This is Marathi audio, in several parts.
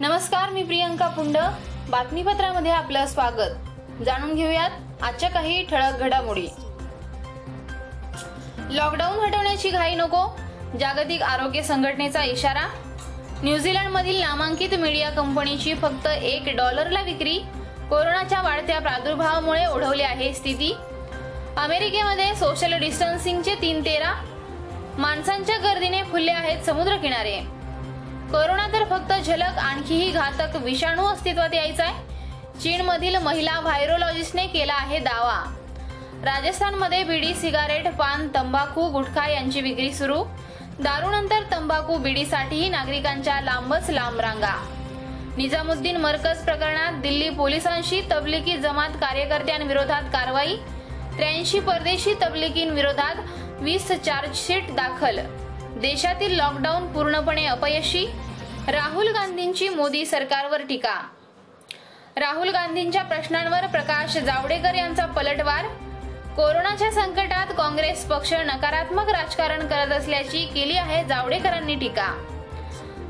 नमस्कार मी प्रियंका पुंड बातमीपत्रामध्ये आपलं स्वागत. जाणून घेऊयात आजच्या काही ठळक घडामोडी. लॉकडाऊन हटवण्याची घाई नको जागतिक आरोग्य संघटनेचा इशारा. न्यूझीलंडमधील नामांकित मीडिया कंपनीची फक्त एक डॉलरला विक्री कोरोनाच्या वाढत्या प्रादुर्भावामुळे ओढवली आहे स्थिती. अमेरिकेमध्ये सोशल डिस्टन्सिंगचे तीन तेरा माणसांच्या गर्दीने फुलले आहेत समुद्रकिनारे. फक्त झलक आणखीही घातक विषाणू अस्तित्वात यायचा आहे. चीनमधील महिला व्हायरोलॉजिस्टने केला आहे दावा. राजस्थानमध्ये बिडी सिगारेट पान तंबाखू गुटखा यांची विक्री सुरू. दारूनंतर तंबाखू बिडीसाठीही नागरिकांच्या लांबच लांब रांगा. निजामुद्दीन मरकज प्रकरणात दिल्ली पोलिसांशी तबलिकी जमात कार्यकर्त्यांविरोधात कारवाई. त्र्याऐंशी परदेशी तबलिकींविरोधात वीस चार्जशीट दाखल. देशातील लॉकडाऊन पूर्णपणे अपयशी. राहुल गांधींची मोदी सरकारवर टीका. राहुल गांधींच्या प्रश्नांवर प्रकाश जावडेकर यांचा पलटवार. कोरोनाच्या संकटात काँग्रेस पक्ष नकारात्मक राजकारण करत असल्याची केली आहे जावडेकरांनी टीका.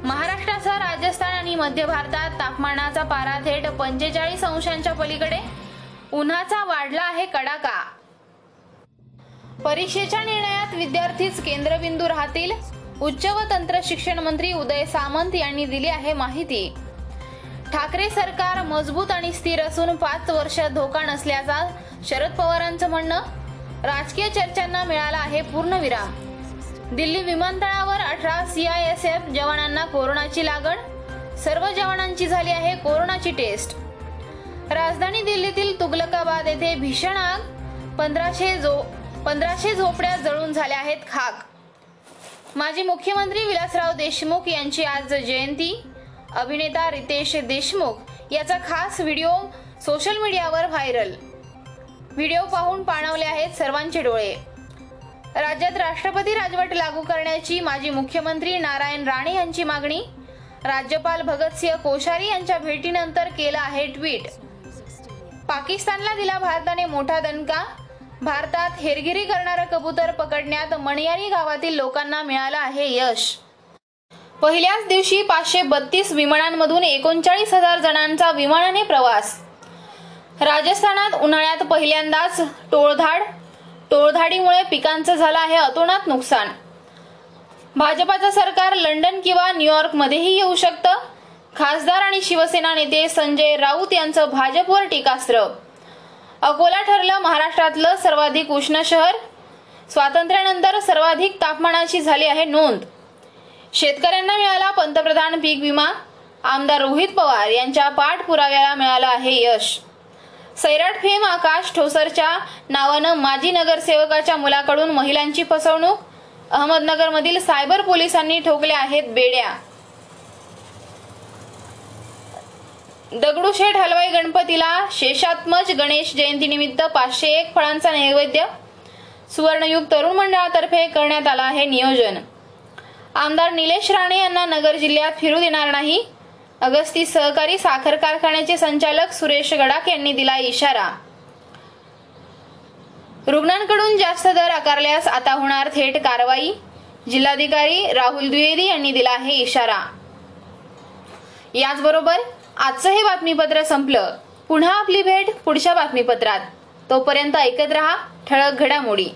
महाराष्ट्रासह राजस्थान आणि मध्य भारतात तापमानाचा पारा थेट पंचेचाळीस अंशांच्या पलीकडे. उन्हाचा वाढला आहे कडाका. परीक्षेच्या निर्णयात विद्यार्थीच केंद्रबिंदू राहतील. उच्च व तंत्र शिक्षण मंत्री उदय सामंत यांनी दिली आहे माहिती. ठाकरे सरकार मजबूत आणि स्थिर असून पाच वर्ष धोका नसल्याचा शरद पवारांचं म्हणणं राजकीय चर्चांना मिळाला आहे पूर्णविराम दिल्ली विमानतळावर अठरा सीआयएसएफ जवानांना कोरोनाची लागण सर्व जवानांची झाली आहे कोरोनाची टेस्ट. राजधानी दिल्लीतील तुगलकाबाद येथे भीषण आग पंधराशे जो पंधराशे झोपड्या जळून झाल्या आहेत खाक. माजी मुख्यमंत्री विलासराव देशमुख यांची आज जयंती. अभिनेता रितेश देशमुख याचा खास व्हिडिओ सोशल मीडियावर व्हायरल. व्हिडिओ पाहून पाणवले आहेत सर्वांचे डोळे. राज्यात राष्ट्रपती राजवट लागू करण्याची माजी मुख्यमंत्री नारायण राणे यांची मागणी. राज्यपाल भगतसिंह कोश्यारी यांच्या भेटीनंतर केला आहे ट्विट. पाकिस्तानला दिला भारताने मोठा दणका. भारतात हेरगिरी करणारं कबूतर पकडण्यात मणियारी गावातील लोकांना मिळालं आहे यश. पहिल्याच दिवशी पाचशे बत्तीस विमानांमधून एकोणचाळीस हजार जणांचा विमानाने प्रवास. राजस्थानात उन्हाळ्यात पहिल्यांदाच टोळधाड टोळधाडीमुळे पिकांचं झालं आहे अतोनात नुकसान. भाजपाचं सरकार लंडन किंवा न्यूयॉर्कमध्येही येऊ शकतं. खासदार आणि शिवसेना नेते संजय राऊत यांचं भाजपवर टीकास्त्र. अकोला ठरलं महाराष्ट्रातलं सर्वाधिक उष्ण शहर. स्वातंत्र्यानंतर सर्वाधिक तापमानाची झाली आहे नोंद. शेतकऱ्यांना मिळाला पंतप्रधान पीक विमा. आमदार रोहित पवार यांच्या पाठपुराव्याला मिळालं आहे यश. सैराट फेम आकाश ठोसरच्या नावानं माजी नगरसेवकाच्या मुलाकडून महिलांची फसवणूक. अहमदनगरमधील सायबर पोलिसांनी ठोकल्या आहेत बेड्या. दगडूशेठ हलवाई गणपतीला शेषात्मज गणेश जयंतीनिमित्त पाचशे एक फळांचा नैवेद्य सुवर्णयुग तरुण मंडळातर्फे करण्यात आला आहे नियोजन. आमदार निलेश राणे यांना नगर जिल्ह्यात फिरू देणार नाही. अगस्ती सहकारी साखर कारखान्याचे संचालक सुरेश गडाख यांनी दिला इशारा. रुग्णांकडून जास्त दर आकारल्यास आता होणार थेट कारवाई. जिल्हाधिकारी राहुल द्विवेदी यांनी दिला आहे इशारा. याचबरोबर आजचं हे बातमीपत्र संपलं. पुन्हा आपली भेट पुढच्या बातमीपत्रात. तोपर्यंत ऐकत रहा ठळक घडामोडी.